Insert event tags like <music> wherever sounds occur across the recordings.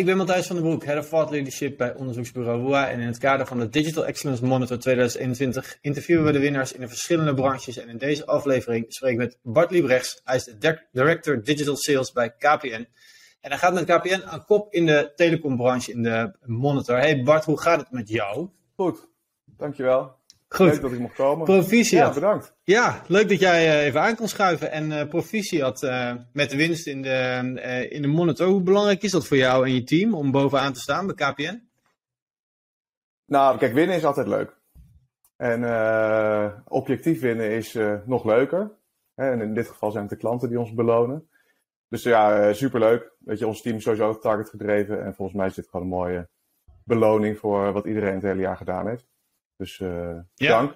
Ik ben Matthijs van den Broek, Head of Thought Leadership bij onderzoeksbureau WOA. En in het kader van de Digital Excellence Monitor 2021 interviewen we de winnaars in de verschillende branches. En in deze aflevering spreek ik met Bart Liebrechts. Hij is de Director Digital Sales bij KPN. En hij gaat met KPN aan kop in de telecombranche in de Monitor. Hey Bart, hoe gaat het met jou? Goed, dankjewel. Goed. Leuk dat ik mocht komen. Proficiat. Ja, bedankt. Ja, leuk dat jij eh, even aan kon schuiven. En uh, proficiat uh, met de winst in de, uh, in de monitor. Hoe belangrijk is dat voor jou en je team om bovenaan te staan bij KPN? Nou, kijk, winnen is altijd leuk. En objectief winnen is nog leuker. En in dit geval zijn het de klanten die ons belonen. Dus ja, superleuk. Weet je, ons team is sowieso target gedreven. En volgens mij is dit gewoon een mooie beloning voor wat iedereen het hele jaar gedaan heeft. Dus uh, dank.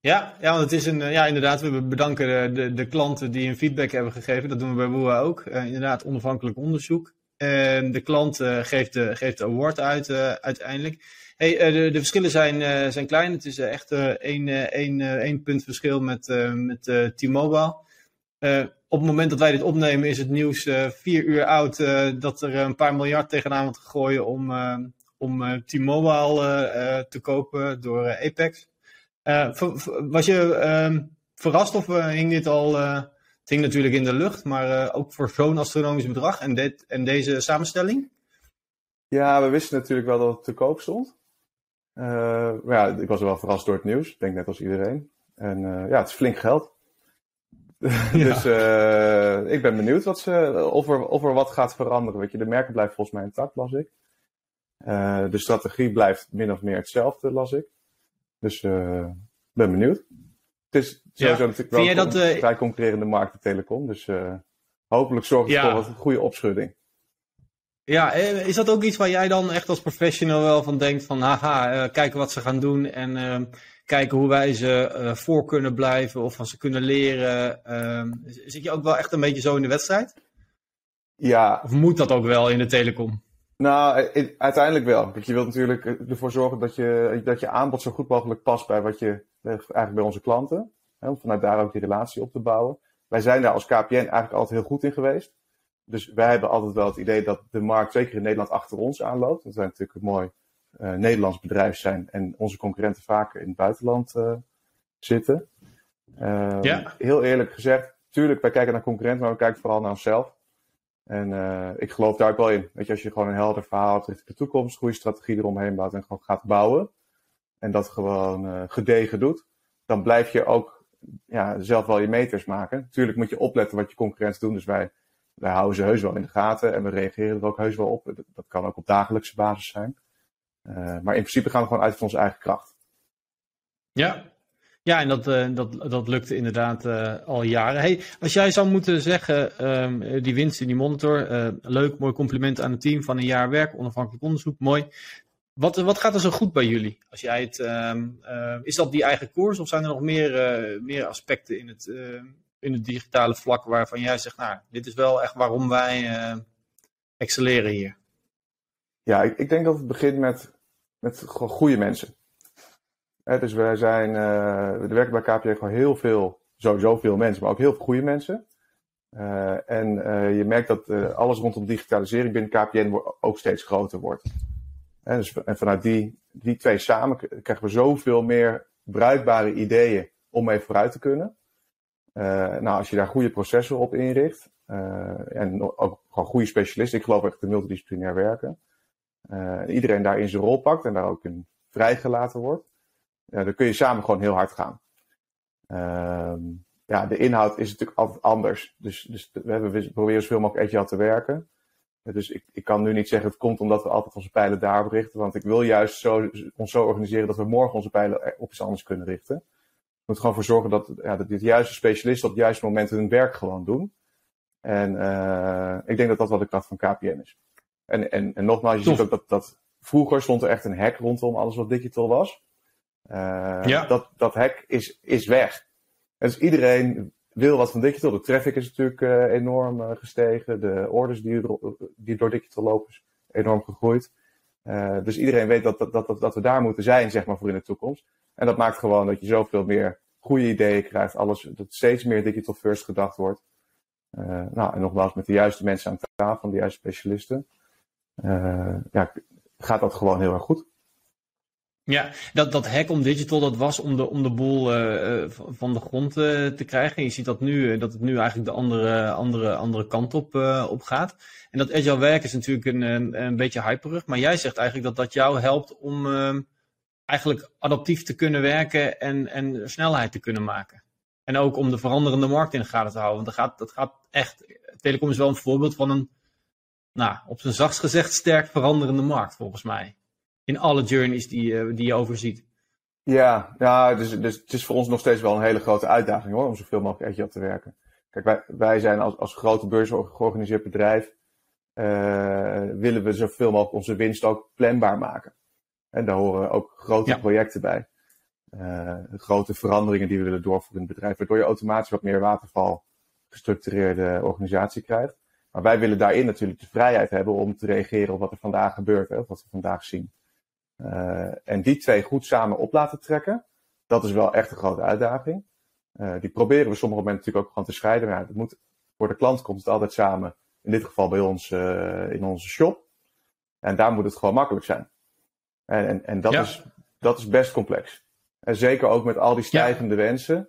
Ja, ja, want het is een, ja, inderdaad, we bedanken de, de, de, klanten die een feedback hebben gegeven. Dat doen we bij Boa ook. Uh, inderdaad, onafhankelijk onderzoek. En de klant uh, geeft, de, geeft de award uit uiteindelijk. Hey, de, de, verschillen zijn, zijn klein. Het is echt één, één, één punt verschil met, met T-Mobile. op het moment dat wij dit opnemen is het nieuws vier uur oud dat er een paar miljard tegenaan wordt gegooid om om uh, T-Mobile uh, te kopen door Apex. was je uh, verrast of hing dit al... het hing natuurlijk in de lucht, maar ook voor zo'n astronomisch bedrag en, dit, en deze samenstelling? Ja, we wisten natuurlijk wel dat het te koop stond. maar ja, ik was wel verrast door het nieuws. Ik denk net als iedereen. En ja, het is flink geld. <laughs> dus ik ben benieuwd wat ze, of, er, of er wat gaat veranderen. Weet je, de merken blijven volgens mij intact, las ik. Uh, de strategie blijft min of meer hetzelfde, las ik. Dus uh, ben benieuwd. Het is sowieso ja. natuurlijk wel een dat, vrij concurrerende markt, de telecom. Dus hopelijk zorgt het ja. voor een goede opschudding. Ja, is dat ook iets waar jij dan echt als professional wel van denkt van haha, kijken wat ze gaan doen en uh, kijken hoe wij ze uh, voor kunnen blijven of van ze kunnen leren. Uh, zit je ook wel echt een beetje zo in de wedstrijd? Ja. Of moet dat ook wel in de telecom? Nou, uiteindelijk wel. je wilt natuurlijk ervoor zorgen dat je, dat je aanbod zo goed mogelijk past bij wat je eigenlijk bij onze klanten. Hè, om vanuit daar ook die relatie op te bouwen. Wij zijn daar als KPN eigenlijk altijd heel goed in geweest. Dus wij hebben altijd wel het idee dat de markt, zeker in Nederland, achter ons aanloopt. Dat wij natuurlijk een mooi uh, Nederlands bedrijf zijn en onze concurrenten vaker in het buitenland uh, zitten. Uh, ja. Heel eerlijk gezegd, tuurlijk, wij kijken naar concurrenten, maar we kijken vooral naar onszelf. En uh, ik geloof daar ook wel in. Weet je, als je gewoon een helder verhaal hebt richting de toekomst, goede strategie eromheen bouwt en gewoon gaat bouwen. En dat gewoon uh, gedegen doet. Dan blijf je ook ja, zelf wel je meters maken. Tuurlijk moet je opletten wat je concurrenten doen. Dus wij, wij houden ze heus wel in de gaten en we reageren er ook heus wel op. Dat, kan ook op dagelijkse basis zijn. Uh, maar in principe gaan we gewoon uit van onze eigen kracht. Ja, ja, en dat, uh, dat, dat lukte inderdaad uh, al jaren. Hey, als jij zou moeten zeggen, um, die winst in die monitor, uh, leuk, mooi compliment aan het team van een jaar werk, onafhankelijk onderzoek, mooi. Wat, wat gaat er zo goed bij jullie? Als jij het, um, is dat die eigen koers of zijn er nog meer, meer aspecten in het, in het digitale vlak waarvan jij zegt, nou, dit is wel echt waarom wij excelleren hier? Ja, ik, ik denk dat het begint met, met goede mensen dus wij zijn, uh, er werken bij KPN gewoon heel veel, sowieso veel mensen, maar ook heel veel goede mensen. Uh, en uh, je merkt dat alles rondom digitalisering binnen KPN ook steeds groter wordt. En, dus, en vanuit die, die twee samen krijgen we zoveel meer bruikbare ideeën om mee vooruit te kunnen. nou, als je daar goede processen op inricht, en ook gewoon goede specialisten, ik geloof echt in multidisciplinair werken, iedereen daarin zijn rol pakt en daar ook in vrijgelaten wordt, ja, dan kun je samen gewoon heel hard gaan. Uh, ja, de inhoud is natuurlijk altijd anders. Dus, dus we, hebben, we proberen zoveel mogelijk agile te werken. Dus ik, ik kan nu niet zeggen het komt omdat we altijd onze pijlen daarop richten. Want ik wil juist zo, ons zo organiseren dat we morgen onze pijlen op iets anders kunnen richten. We moeten gewoon voor zorgen dat, ja, dat de juiste specialisten op het juiste moment hun werk gewoon doen. En uh, ik denk dat dat wel de kracht van KPN is. En, en, en nogmaals, je ziet ook dat, dat vroeger stond er echt een hek rondom alles wat digital was. Uh, ja. dat, dat hek is, is weg. Dus iedereen wil wat van digital. De traffic is natuurlijk uh, enorm uh, gestegen. De orders die, die door digital lopen is enorm gegroeid. dus iedereen weet dat, dat, dat, dat we daar moeten zijn, zeg maar, voor in de toekomst. En dat maakt gewoon dat je zoveel meer goede ideeën krijgt. Alles, dat steeds meer digital first gedacht wordt. nou, en nogmaals, met de juiste mensen aan tafel, de juiste specialisten. ja, gaat dat gewoon heel erg goed. Ja, dat, dat hack om digital, dat was om de, om de boel uh, van de grond uh, te krijgen. Je ziet dat nu, dat het nu eigenlijk de andere, andere, andere kant op, op gaat. En dat agile werk is natuurlijk een, een, een beetje hyperig. Maar jij zegt eigenlijk dat dat jou helpt om ehm, eigenlijk adaptief te kunnen werken en, en snelheid te kunnen maken. En ook om de veranderende markt in de gaten te houden. Want dat gaat, dat gaat echt. Telecom is wel een voorbeeld van een, nou, op zijn zachtst gezegd, sterk veranderende markt, volgens mij in alle journeys die, uh, die je overziet. Ja, ja dus, dus het is voor ons nog steeds wel een hele grote uitdaging hoor, om zoveel mogelijk agile te werken. Kijk, wij, wij zijn als, als grote beursgeorganiseerd bedrijf, uh, willen we zoveel mogelijk onze winst ook planbaar maken. En daar horen ook grote projecten bij. Uh, grote veranderingen die we willen doorvoeren in het bedrijf, waardoor je automatisch wat meer waterval gestructureerde organisatie krijgt. Maar wij willen daarin natuurlijk de vrijheid hebben om te reageren op wat er vandaag gebeurt, hè, wat we vandaag zien. Uh, en die twee goed samen op laten trekken, dat is wel echt een grote uitdaging. Uh, die proberen we sommige momenten natuurlijk ook gewoon te scheiden. Maar het moet, voor de klant komt het altijd samen. In dit geval bij ons uh, in onze shop. En daar moet het gewoon makkelijk zijn. En, en, en dat, ja. is, dat is best complex. En zeker ook met al die stijgende ja. wensen.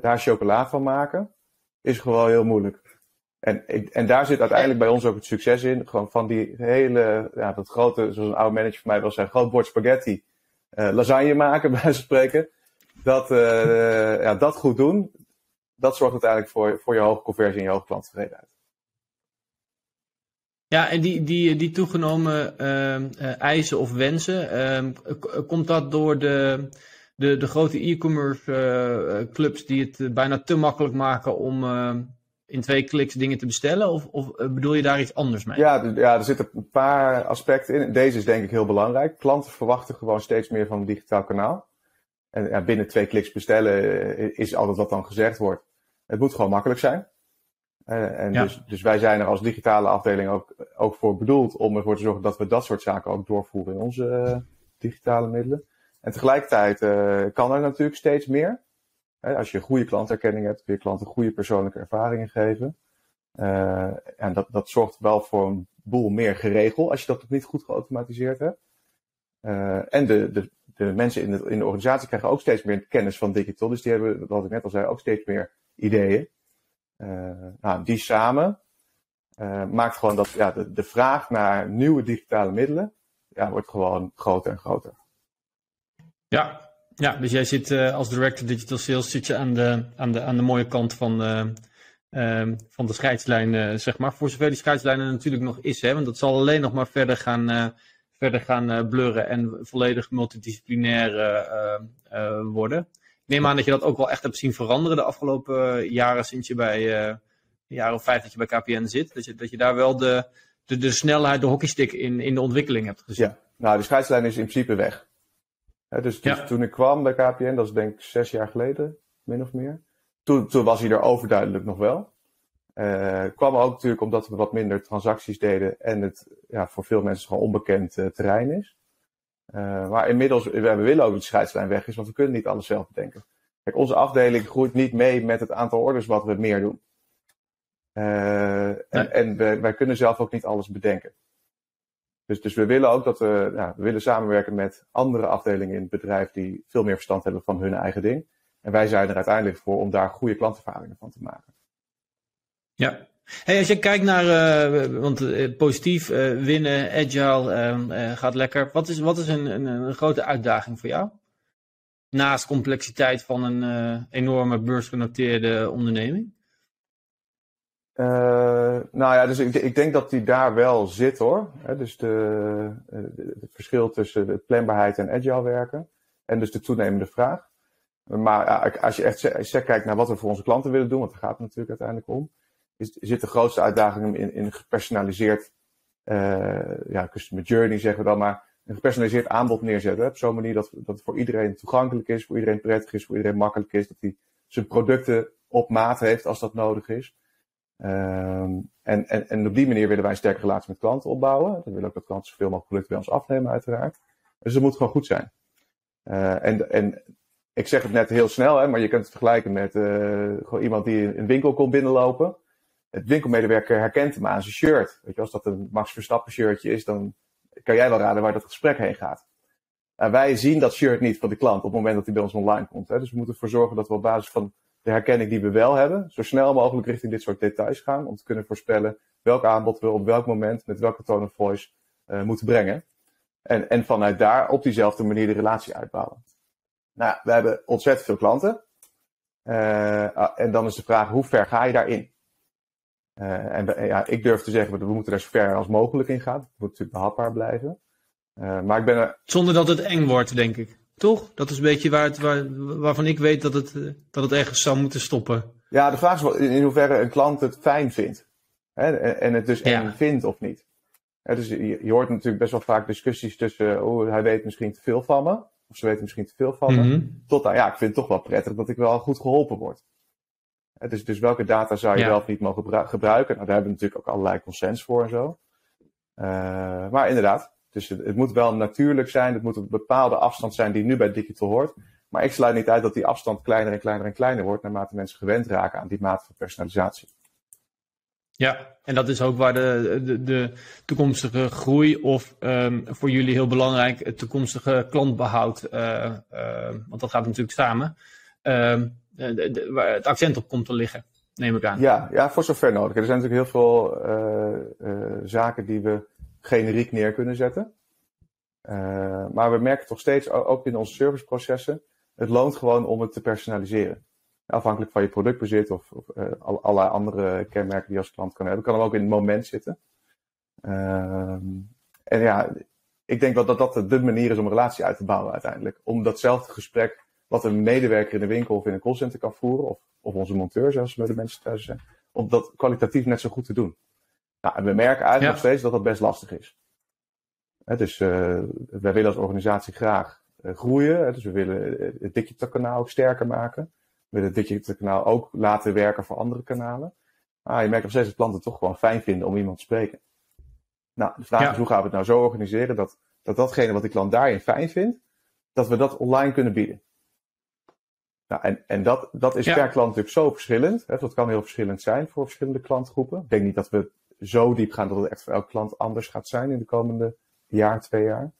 daar chocola van maken, is gewoon heel moeilijk. En, en daar zit uiteindelijk bij ons ook het succes in. Gewoon van die hele, ja, dat grote, zoals een oude manager van mij wil zeggen, groot bord spaghetti, uh, lasagne maken, <laughs> bij wijze van spreken. Dat, uh, ja, dat goed doen, dat zorgt uiteindelijk voor, voor je hoge conversie en je hoge klanttevredenheid. Ja, en die, die, die toegenomen uh, eisen of wensen, ehm, komt dat door de, de, de grote e-commerce clubs die het bijna te makkelijk maken om ehm, in twee kliks dingen te bestellen? Of, of eh, bedoel je daar iets anders mee? Ja, ja, er zitten een paar aspecten in. Deze is denk ik heel belangrijk. Klanten verwachten gewoon steeds meer van een digitaal kanaal. En ja, binnen twee kliks bestellen eh, is altijd wat dan gezegd wordt. Het moet gewoon makkelijk zijn. Uh, en ja. dus, dus wij zijn er als digitale afdeling ook, ook voor bedoeld om ervoor te zorgen dat we dat soort zaken ook doorvoeren in onze uh, digitale middelen. En tegelijkertijd uh, kan er natuurlijk steeds meer als je goede klanterkenning hebt, kun je klanten goede persoonlijke ervaringen geven. Uh, en dat, dat zorgt wel voor een boel meer geregeld als je dat nog niet goed geautomatiseerd hebt. Uh, en de, de, de mensen in de, in de organisatie krijgen ook steeds meer kennis van digital. Dus die hebben, wat ik net al zei, ook steeds meer ideeën. Uh, nou, die samen maakt gewoon dat ja, de, de vraag naar nieuwe digitale middelen ja, wordt gewoon groter en groter. Ja, ja, dus jij zit uh, als director digital sales zit je aan de, aan de, aan de mooie kant van, uh, van de scheidslijn, uh, zeg maar. Voor zover die scheidslijn er natuurlijk nog is, hè, want dat zal alleen nog maar verder gaan, verder gaan blurren en volledig multidisciplinair worden. Ik neem aan dat je dat ook wel echt hebt zien veranderen de afgelopen jaren sinds je bij een jaar of vijf dat je bij KPN zit. Dat je, dat je daar wel de, de, de snelheid, de hockeystick in, in de ontwikkeling hebt gezien. Ja, nou, de scheidslijn is in principe weg dus, dus toen ik kwam bij KPN, dat is denk ik zes jaar geleden, min of meer. Toen, toen was hij er overduidelijk nog wel. Uh, kwam ook natuurlijk omdat we wat minder transacties deden en het ja, voor veel mensen gewoon onbekend uh, terrein is. Uh, maar inmiddels, we, willen ook dat de scheidslijn weg is, want we kunnen niet alles zelf bedenken. Kijk, onze afdeling groeit niet mee met het aantal orders wat we meer doen. en, en wij, wij kunnen zelf ook niet alles bedenken. Dus, dus we willen ook dat we, ja, we willen samenwerken met andere afdelingen in het bedrijf die veel meer verstand hebben van hun eigen ding. En wij zijn er uiteindelijk voor om daar goede klantervaringen van te maken. Ja. Hey, als je kijkt naar, uh, want uh, positief, uh, winnen, agile, ehm, gaat lekker. Wat is, wat is een, een, een, grote uitdaging voor jou? Naast complexiteit van een enorme beursgenoteerde onderneming? Uh, nou ja, dus ik, ik, denk dat die daar wel zit hoor. Dus de, de, het verschil tussen de planbaarheid en agile werken. En dus de toenemende vraag. Maar als je echt kijkt naar wat we voor onze klanten willen doen, want daar gaat het natuurlijk uiteindelijk om, is, zit de grootste uitdaging in, in gepersonaliseerd, uh, ja, customer journey zeggen we dan maar, een gepersonaliseerd aanbod neerzetten. Op zo'n manier dat, dat het voor iedereen toegankelijk is, voor iedereen prettig is, voor iedereen makkelijk is, dat hij zijn producten op maat heeft als dat nodig is. Um, en, en, en op die manier willen wij een sterke relatie met klanten opbouwen. We willen ook dat klanten zoveel mogelijk producten bij ons afnemen, uiteraard. Dus het moet gewoon goed zijn. Uh, en, en ik zeg het net heel snel, hè, maar je kunt het vergelijken met uh, gewoon iemand die een winkel komt binnenlopen. het winkelmedewerker herkent hem aan zijn shirt. Weet je, als dat een Max Verstappen shirtje is, dan kan jij wel raden waar dat gesprek heen gaat. Wij zien dat shirt niet van de klant op het moment dat hij bij ons online komt. Hè. Dus we moeten ervoor zorgen dat we op basis van de herkenning die we wel hebben, zo snel mogelijk richting dit soort details gaan. Om te kunnen voorspellen welk aanbod we op welk moment met welke tone of voice uh, moeten brengen. En, en vanuit daar op diezelfde manier de relatie uitbouwen. Nou, we hebben ontzettend veel klanten. Uh, en dan is de vraag, hoe ver ga je daarin? Uh, en ja, ik durf te zeggen, we moeten er zo ver als mogelijk in gaan. Het moet natuurlijk behapbaar blijven. Maar ik ben er... Zonder dat het eng wordt, denk ik. Toch? Dat is een beetje waar het, waar, waarvan ik weet dat het, dat het ergens zou moeten stoppen. Ja, de vraag is in hoeverre een klant het fijn vindt. Hè? En het dus eng vindt of niet. Dus je, je, hoort natuurlijk best wel vaak discussies tussen, oh, hij weet misschien te veel van me. Of ze weten misschien te veel van me. Mm -hmm. Tot aan, ja, ik vind het toch wel prettig dat ik wel goed geholpen word. Dus, dus welke data zou je ja. wel of niet mogen gebruiken? Nou, daar hebben we natuurlijk ook allerlei consens voor en zo. Uh, maar inderdaad, dus het, het, moet wel natuurlijk zijn. Het moet een bepaalde afstand zijn die nu bij digital hoort. Maar ik sluit niet uit dat die afstand kleiner en kleiner en kleiner wordt naarmate mensen gewend raken aan die mate van personalisatie. Ja, en dat is ook waar de, de, de toekomstige groei of um, voor jullie heel belangrijk het toekomstige klantbehoud, uh, uh, want dat gaat natuurlijk samen, uh, de, de, waar het accent op komt te liggen, neem ik aan. Ja, ja voor zover nodig. Er zijn natuurlijk heel veel zaken die we generiek neer kunnen zetten. maar we merken toch steeds, ook in onze serviceprocessen, het loont gewoon om het te personaliseren afhankelijk van je productbezit of, of uh, allerlei andere kenmerken die je als klant kan hebben, kan hem ook in het moment zitten. Uh, en ja, ik denk wel dat dat de manier is om een relatie uit te bouwen uiteindelijk. Om datzelfde gesprek wat een medewerker in de winkel of in een callcenter kan voeren, of, of onze monteur zoals we de mensen thuis zijn, om dat kwalitatief net zo goed te doen. Nou, en we merken eigenlijk ja. nog steeds dat dat best lastig is. He, dus uh, wij willen als organisatie graag uh, groeien. Dus we willen het digital kanaal ook sterker maken willen dit je kanaal ook laten werken voor andere kanalen. Maar je merkt nog steeds dat klanten het toch gewoon fijn vinden om iemand te spreken. Nou, de vraag ja. is hoe gaan we het nou zo organiseren dat, dat datgene wat die klant daarin fijn vindt, dat we dat online kunnen bieden. Nou, en, en dat, dat is ja. per klant natuurlijk zo verschillend. Hè, dat kan heel verschillend zijn voor verschillende klantgroepen. Ik denk niet dat we zo diep gaan dat het echt voor elke klant anders gaat zijn in de komende jaar, twee jaar.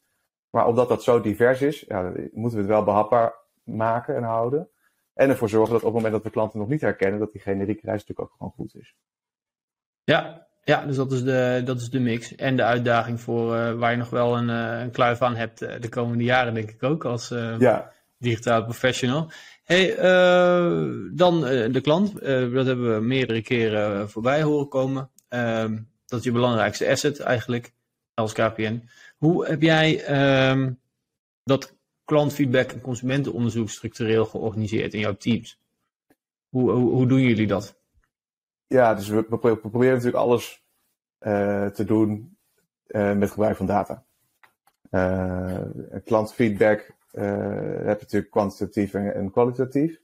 Maar omdat dat zo divers is, ja, moeten we het wel behapbaar maken en houden. En ervoor zorgen dat op het moment dat we klanten nog niet herkennen, dat die generieke reis natuurlijk ook gewoon goed is. Ja, ja dus dat is de, dat is de mix. En de uitdaging voor uh, waar je nog wel een, uh, een kluif aan hebt uh, de komende jaren, denk ik ook, als ja. digitaal professional. Hey, dan de klant. dat hebben we meerdere keren voorbij horen komen. Ehm, dat is je belangrijkste asset eigenlijk als KPN. Hoe heb jij ehm, dat klantfeedback en consumentenonderzoek structureel georganiseerd in jouw teams? Hoe, hoe, doen jullie dat? Ja, dus we, we proberen natuurlijk alles uh, te doen uh, met gebruik van data. Uh, klantfeedback heb je natuurlijk kwantitatief en kwalitatief.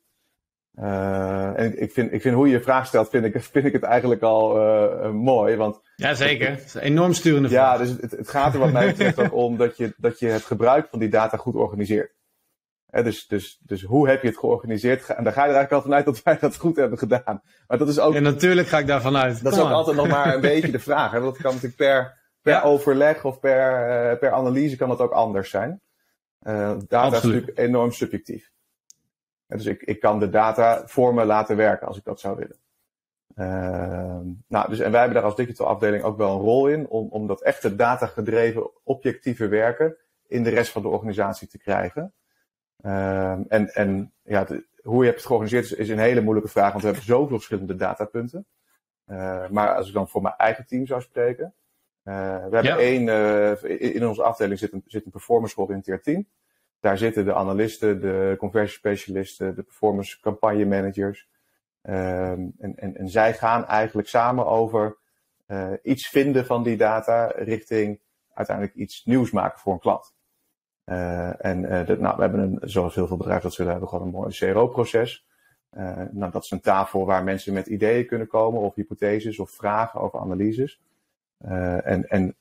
Uh, en ik vind, ik vind hoe je je vraag stelt, vind ik, <laughs> vind ik het eigenlijk al uh, mooi. Want ja, zeker. Het is een enorm sturende vraag. Ja, dus het, het gaat er wat mij betreft ook om dat je, dat je het gebruik van die data goed organiseert. He, dus, dus, dus hoe heb je het georganiseerd? En daar ga je er eigenlijk al vanuit dat wij dat goed hebben gedaan. Maar dat is ook. En natuurlijk ga ik daarvan uit. Dat is ook altijd nog maar een <laughs> beetje de vraag. Hè? Dat kan natuurlijk per, per ja. overleg of per, uh, per analyse kan dat ook anders zijn. data Absoluut. is natuurlijk enorm subjectief. Dus ik, ik kan de data voor me laten werken als ik dat zou willen. Uh, nou, dus, en wij hebben daar als digital afdeling ook wel een rol in om, om dat echte datagedreven objectieve werken in de rest van de organisatie te krijgen. Uh, en en ja, de, hoe je hebt het georganiseerd is, is, een hele moeilijke vraag, want we hebben zoveel verschillende datapunten. Uh, maar als ik dan voor mijn eigen team zou spreken. Uh, we hebben ja. één, in, in onze afdeling zit een, zit een performance georiënteerd team. Daar zitten de analisten, de conversiespecialisten, de performance campagne managers. Um, en, en, en zij gaan eigenlijk samen over uh, iets vinden van die data richting uiteindelijk iets nieuws maken voor een klant. Uh, en uh, de, nou, we hebben een, zoals heel veel bedrijven dat zullen hebben, gewoon een mooi CRO-proces. nou, dat is een tafel waar mensen met ideeën kunnen komen, of hypotheses, of vragen over analyses. en, en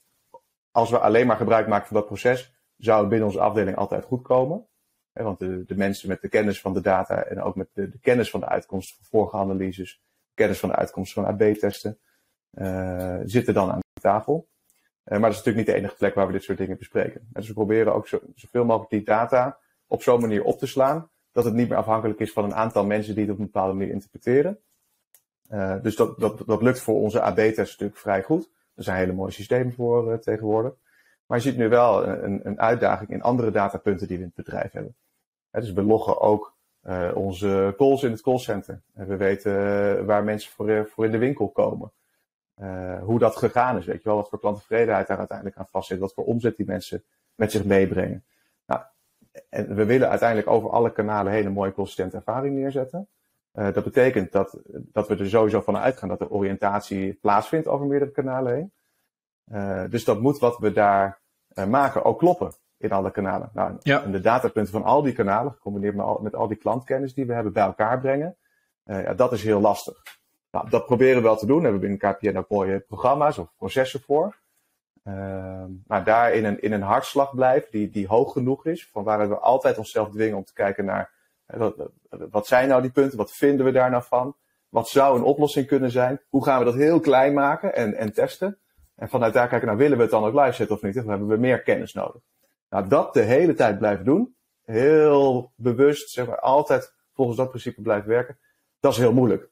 als we alleen maar gebruik maken van dat proces, zou het binnen onze afdeling altijd goed komen. Want de, mensen met de kennis van de data en ook met de, kennis van de uitkomsten van vorige analyses kennis van de uitkomsten van AB-testen, zitten dan aan de tafel. maar dat is natuurlijk niet de enige plek waar we dit soort dingen bespreken. Dus we proberen ook zo, zoveel mogelijk die data op zo'n manier op te slaan, dat het niet meer afhankelijk is van een aantal mensen die het op een bepaalde manier interpreteren. dus dat, dat, dat lukt voor onze AB-testen natuurlijk vrij goed. Er zijn hele mooie systemen voor tegenwoordig. Maar je ziet nu wel een, een uitdaging in andere datapunten die we in het bedrijf hebben. dus we loggen ook uh, onze calls in het callcenter. En we weten uh, waar mensen voor, uh, voor in de winkel komen. hoe dat gegaan is, weet je wel, wat voor klanttevredenheid daar uiteindelijk aan vastzit, wat voor omzet die mensen met zich meebrengen. Nou, en we willen uiteindelijk over alle kanalen hele mooie consistente ervaring neerzetten. dat betekent dat, dat we er sowieso van uitgaan dat de oriëntatie plaatsvindt over meerdere kanalen heen. dus dat moet wat we daar maken ook kloppen in alle kanalen. Nou, En de datapunten van al die kanalen, gecombineerd met al, met al die klantkennis die we hebben, bij elkaar brengen, uh, ja, dat is heel lastig. Nou, dat proberen we wel te doen. Daar hebben we binnen KPN ook mooie programma's of processen voor. Uh, maar daar in een, in een hartslag blijven, die, die hoog genoeg is, van waar we altijd onszelf dwingen om te kijken naar wat, wat zijn nou die punten, wat vinden we daar nou van, wat zou een oplossing kunnen zijn, hoe gaan we dat heel klein maken en, en testen. En vanuit daar kijken, nou willen we het dan ook live zetten of niet, of hebben we meer kennis nodig. Nou, dat de hele tijd blijven doen, heel bewust, zeg maar, altijd volgens dat principe blijven werken, dat is heel moeilijk.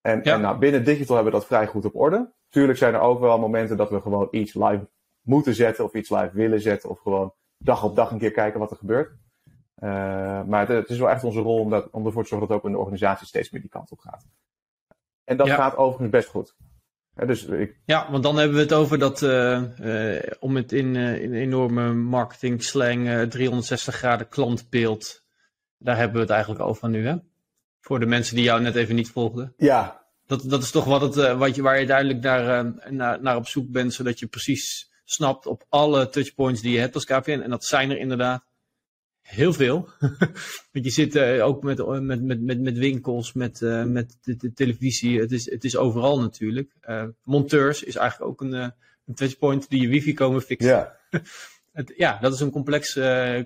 En, en nou, binnen digital hebben we dat vrij goed op orde. Tuurlijk zijn er ook wel momenten dat we gewoon iets live moeten zetten of iets live willen zetten of gewoon dag op dag een keer kijken wat er gebeurt. Uh, maar het, het, is wel echt onze rol om, dat, om ervoor te zorgen dat ook in de organisatie steeds meer die kant op gaat. En dat gaat overigens best goed dus ik... Ja, want dan hebben we het over dat, uh, uh, om het in, uh, in enorme marketing slang, 360 graden klantbeeld. Daar hebben we het eigenlijk over nu, hè? Voor de mensen die jou net even niet volgden. Ja. Dat, dat is toch wat het, wat je, waar je duidelijk naar, naar, naar op zoek bent, zodat je precies snapt op alle touchpoints die je hebt als KPN. En dat zijn er inderdaad heel veel. <laughs> Want je zit uh, ook met, met, met, met, met winkels, met, uh, met de, de, televisie. Het is, het is overal natuurlijk. Uh, monteurs is eigenlijk ook een, een touchpoint die je wifi komen fixen. Ja, <laughs> het, ja dat is een complex,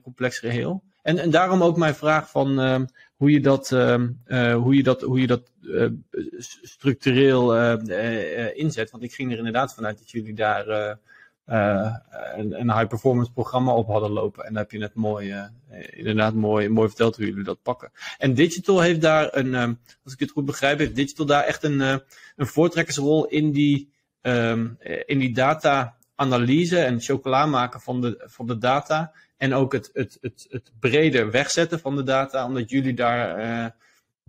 complex geheel. En, en daarom ook mijn vraag van hoe je dat, hoe je dat, hoe je dat structureel inzet. Want ik ging er inderdaad vanuit dat jullie daar een, een high performance programma op hadden lopen. En daar heb je net mooi, uh, inderdaad mooi, mooi verteld hoe jullie dat pakken. En Digital heeft daar een, um, als ik het goed begrijp, heeft Digital daar echt een, uh, een voortrekkersrol in die, um, in die data-analyse en chocola maken van de, van de data. En ook het, het, het, het breder wegzetten van de data, omdat jullie daar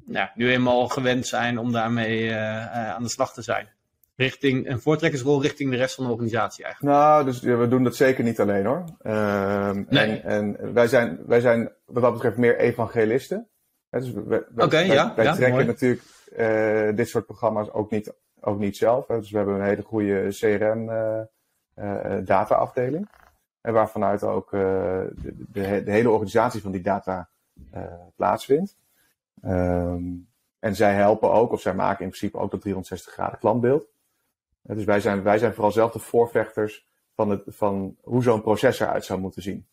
nou, nu eenmaal gewend zijn om daarmee aan de slag te zijn richting een voortrekkersrol richting de rest van de organisatie eigenlijk. Nou, dus ja, we doen dat zeker niet alleen hoor. Uh, nee. en, en, wij, zijn, wij zijn wat dat betreft meer evangelisten. dus wij, wij, ja, wij ja, trekken natuurlijk uh, dit soort programma's ook niet, ook niet zelf. Hè. Dus we hebben een hele goede CRM uh, uh, data afdeling. En waarvanuit ook de, de, de, hele organisatie van die data plaatsvindt. Um, en zij helpen ook, of zij maken in principe ook dat 360 graden klantbeeld. Dus wij zijn, wij zijn vooral zelf de voorvechters van, het, van hoe zo'n proces eruit zou moeten zien.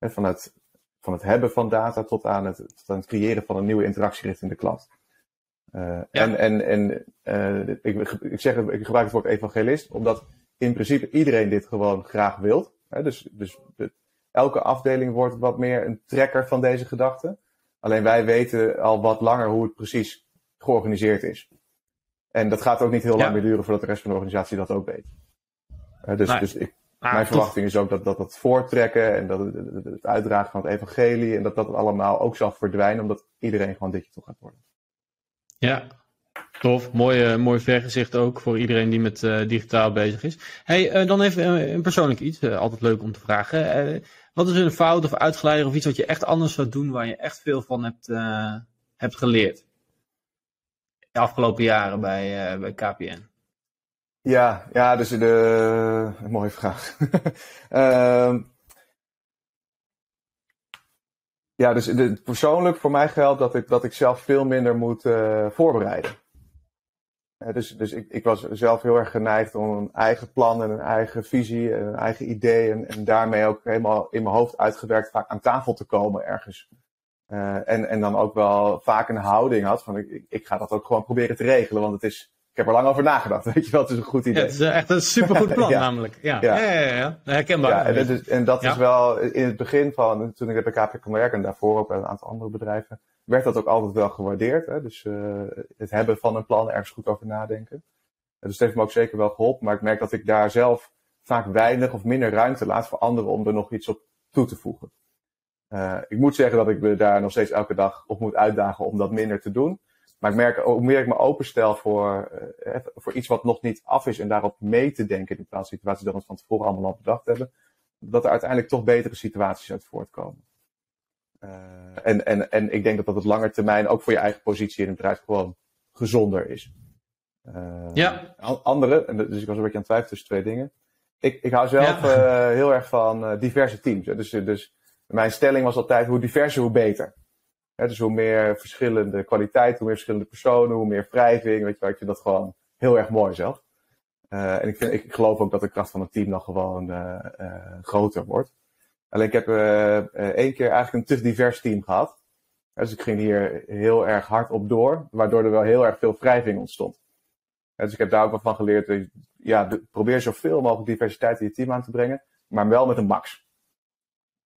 Van het, van het hebben van data tot aan het, tot aan het creëren van een nieuwe interactie richting de klant. Uh, En, en, en uh, ik, ik, zeg, ik gebruik het woord evangelist, omdat in principe iedereen dit gewoon graag wilt. Dus, dus de, elke afdeling wordt wat meer een trekker van deze gedachten. Alleen wij weten al wat langer hoe het precies georganiseerd is. En dat gaat ook niet heel lang meer duren voordat de rest van de organisatie dat ook weet. Uh, dus dus ik, ah, mijn verwachting is ook dat, dat het voortrekken en dat het, het, uitdragen van het evangelie en dat dat allemaal ook zal verdwijnen, omdat iedereen gewoon digital gaat worden. Ja, tof. Mooi, uh, mooi vergezicht ook voor iedereen die met uh, digitaal bezig is. Hey, uh, dan even een persoonlijk iets. altijd leuk om te vragen. wat is een fout of uitgeleider of iets wat je echt anders zou doen waar je echt veel van hebt, hebt geleerd? De afgelopen jaren bij, uh, bij KPN? Ja, ja, dus de. Een mooie vraag. uh, <laughs> ja, dus de, persoonlijk voor mij geldt dat ik, dat ik zelf veel minder moet uh, voorbereiden. Uh, dus dus ik, ik was zelf heel erg geneigd om een eigen plan en een eigen visie en een eigen idee en, en daarmee ook helemaal in mijn hoofd uitgewerkt vaak aan tafel te komen ergens en, en dan ook wel vaak een houding had van ik, ik ga dat ook gewoon proberen te regelen, want het is, ik heb er lang over nagedacht, <laughs> weet je wel, het is een goed idee. Ja, het is echt een supergoed <laughs> plan namelijk. Ja, ja. ja, ja, ja. herkenbaar. Ja, en, dat is, en dat is wel in het begin van, toen ik bij KPK kon werken en daarvoor ook bij een aantal andere bedrijven, werd dat ook altijd wel gewaardeerd. Hè? Dus uh, het hebben van een plan, ergens goed over nadenken. Dus dat heeft me ook zeker wel geholpen, maar ik merk dat ik daar zelf vaak weinig of minder ruimte laat voor anderen om er nog iets op toe te voegen. Uh, ik moet zeggen dat ik me daar nog steeds elke dag op moet uitdagen om dat minder te doen. Maar ik merk, hoe meer ik me openstel voor, uh, voor iets wat nog niet af is en daarop mee te denken in plaats van situaties dat we van tevoren allemaal al bedacht hebben, dat er uiteindelijk toch betere situaties uit voortkomen. Uh, en, en, en ik denk dat dat op lange termijn ook voor je eigen positie in het bedrijf gewoon gezonder is. ja. Andere, en dus ik was een beetje aan het twijfelen tussen twee dingen. Ik, ik hou zelf ja. heel erg van diverse teams. Dus, dus mijn stelling was altijd, hoe diverser, hoe beter. dus hoe meer verschillende kwaliteiten, hoe meer verschillende personen, hoe meer wrijving. Weet je ik vind dat gewoon heel erg mooi zelf. Uh, en ik, vind, ik geloof ook dat de kracht van het team dan gewoon uh, uh, groter wordt. Alleen ik heb één keer eigenlijk een te divers team gehad. Dus ik ging hier heel erg hard op door, waardoor er wel heel erg veel wrijving ontstond. Dus ik heb daar ook wel van geleerd, ja, probeer zoveel mogelijk diversiteit in je team aan te brengen, maar wel met een max.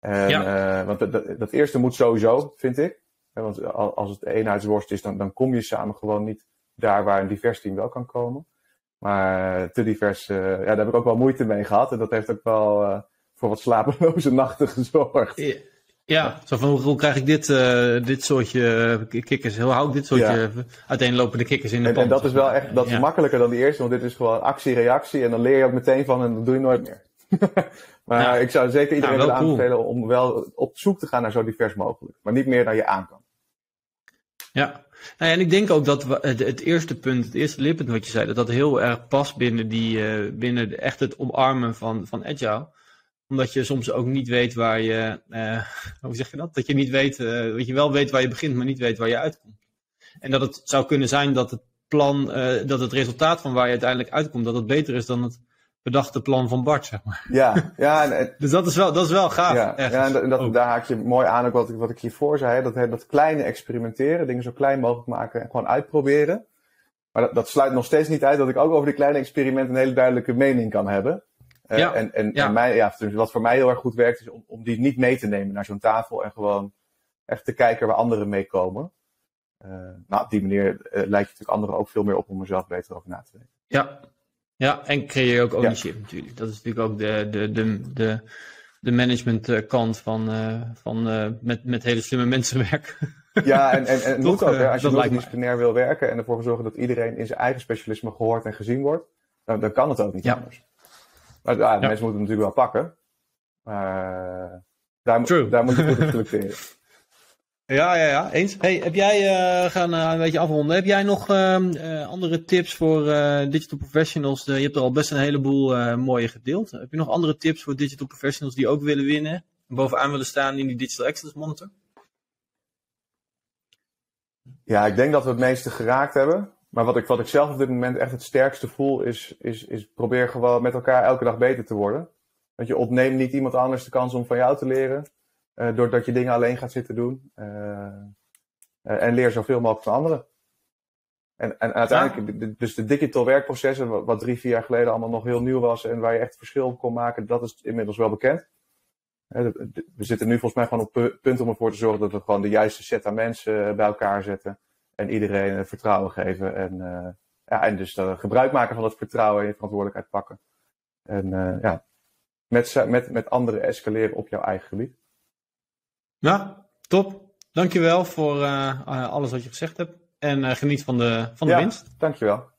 En, ja. uh, want dat, dat, dat, eerste moet sowieso, vind ik. Want als het eenheidsworst is, dan, dan kom je samen gewoon niet daar waar een divers team wel kan komen. Maar te divers, uh, ja, daar heb ik ook wel moeite mee gehad. En dat heeft ook wel uh, voor wat slapeloze <laughs> nachten gezorgd. Ja, ja. zo van hoe, hoe krijg ik dit, dit soortje kikkers, hoe hou ik dit soortje ja. uiteenlopende kikkers in de en, pand? En dat is wel echt, dat is makkelijker dan die eerste, want dit is gewoon actie-reactie en dan leer je ook meteen van en dat doe je nooit meer. <laughs> maar ja. ik zou zeker iedereen willen cool. aanbevelen om wel op zoek te gaan naar zo divers mogelijk. Maar niet meer naar je aan kan. Ja, nou ja, en ik denk ook dat we, het, het, eerste punt, het eerste lippunt wat je zei, dat dat heel erg past binnen, die, uh, binnen echt het omarmen van, van agile. Omdat je soms ook niet weet waar je, uh, <laughs> hoe zeg je dat? Dat je niet weet, uh, dat je wel weet waar je begint, maar niet weet waar je uitkomt. En dat het zou kunnen zijn dat het plan, dat het resultaat van waar je uiteindelijk uitkomt, dat het beter is dan het bedachte plan van Bart, zeg maar. Ja, ja. En, <laughs> dus dat is wel, dat is wel gaaf. Ja, ja en, dat, daar haak je mooi aan ook wat ik, wat ik hiervoor zei. Dat, dat kleine experimenteren, dingen zo klein mogelijk maken en gewoon uitproberen. Maar dat, dat sluit nog steeds niet uit dat ik ook over die kleine experimenten een hele duidelijke mening kan hebben. Uh, ja, en, en, ja. en mij, ja, wat voor mij heel erg goed werkt, is om, om die niet mee te nemen naar zo'n tafel en gewoon echt te kijken waar anderen mee komen. Uh, nou, op die manier uh, lijkt je natuurlijk anderen ook veel meer op om er zelf beter over na te denken. Ja, ja, en creëer je ook ownership ja. natuurlijk. Dat is natuurlijk ook de, de, de, de, de management kant van, uh, van uh, met, met hele slimme mensen werken. <laughs> Ja, en, en, en het moet ook, hè, als je multidisciplinair wil werken en ervoor zorgen dat iedereen in zijn eigen specialisme gehoord en gezien wordt, dan, dan kan het ook niet ja. anders. Maar ja, mensen moeten het natuurlijk wel pakken. Uh, daar, True. daar moet je goed op <laughs> selecteren. Ja, ja, ja, eens. Hey, heb jij, uh, gaan uh, een beetje afronden, heb jij nog uh, andere tips voor digital professionals? je hebt er al best een heleboel mooie gedeeld. Heb je nog andere tips voor digital professionals die ook willen winnen en bovenaan willen staan in die Digital Excellence Monitor? Ja, ik denk dat we het meeste geraakt hebben. Maar wat ik, wat ik zelf op dit moment echt het sterkste voel, is, is, is probeer gewoon met elkaar elke dag beter te worden. Want je ontneemt niet iemand anders de kans om van jou te leren. Uh, doordat je dingen alleen gaat zitten doen. Uh, uh, en leer zoveel mogelijk van anderen. En, en uiteindelijk, ja. dus de digital werkprocessen, wat, wat, drie, vier jaar geleden allemaal nog heel nieuw was en waar je echt verschil op kon maken, dat is inmiddels wel bekend. We zitten nu volgens mij gewoon op punt om ervoor te zorgen dat we gewoon de juiste set aan mensen bij elkaar zetten. En iedereen vertrouwen geven. En, ja, en dus gebruik maken van dat vertrouwen en je verantwoordelijkheid pakken. En ja, met, met, met anderen escaleren op jouw eigen gebied. Ja, top. Dankjewel voor uh, alles wat je gezegd hebt. En uh, geniet van de, van de ja, winst. Dankjewel.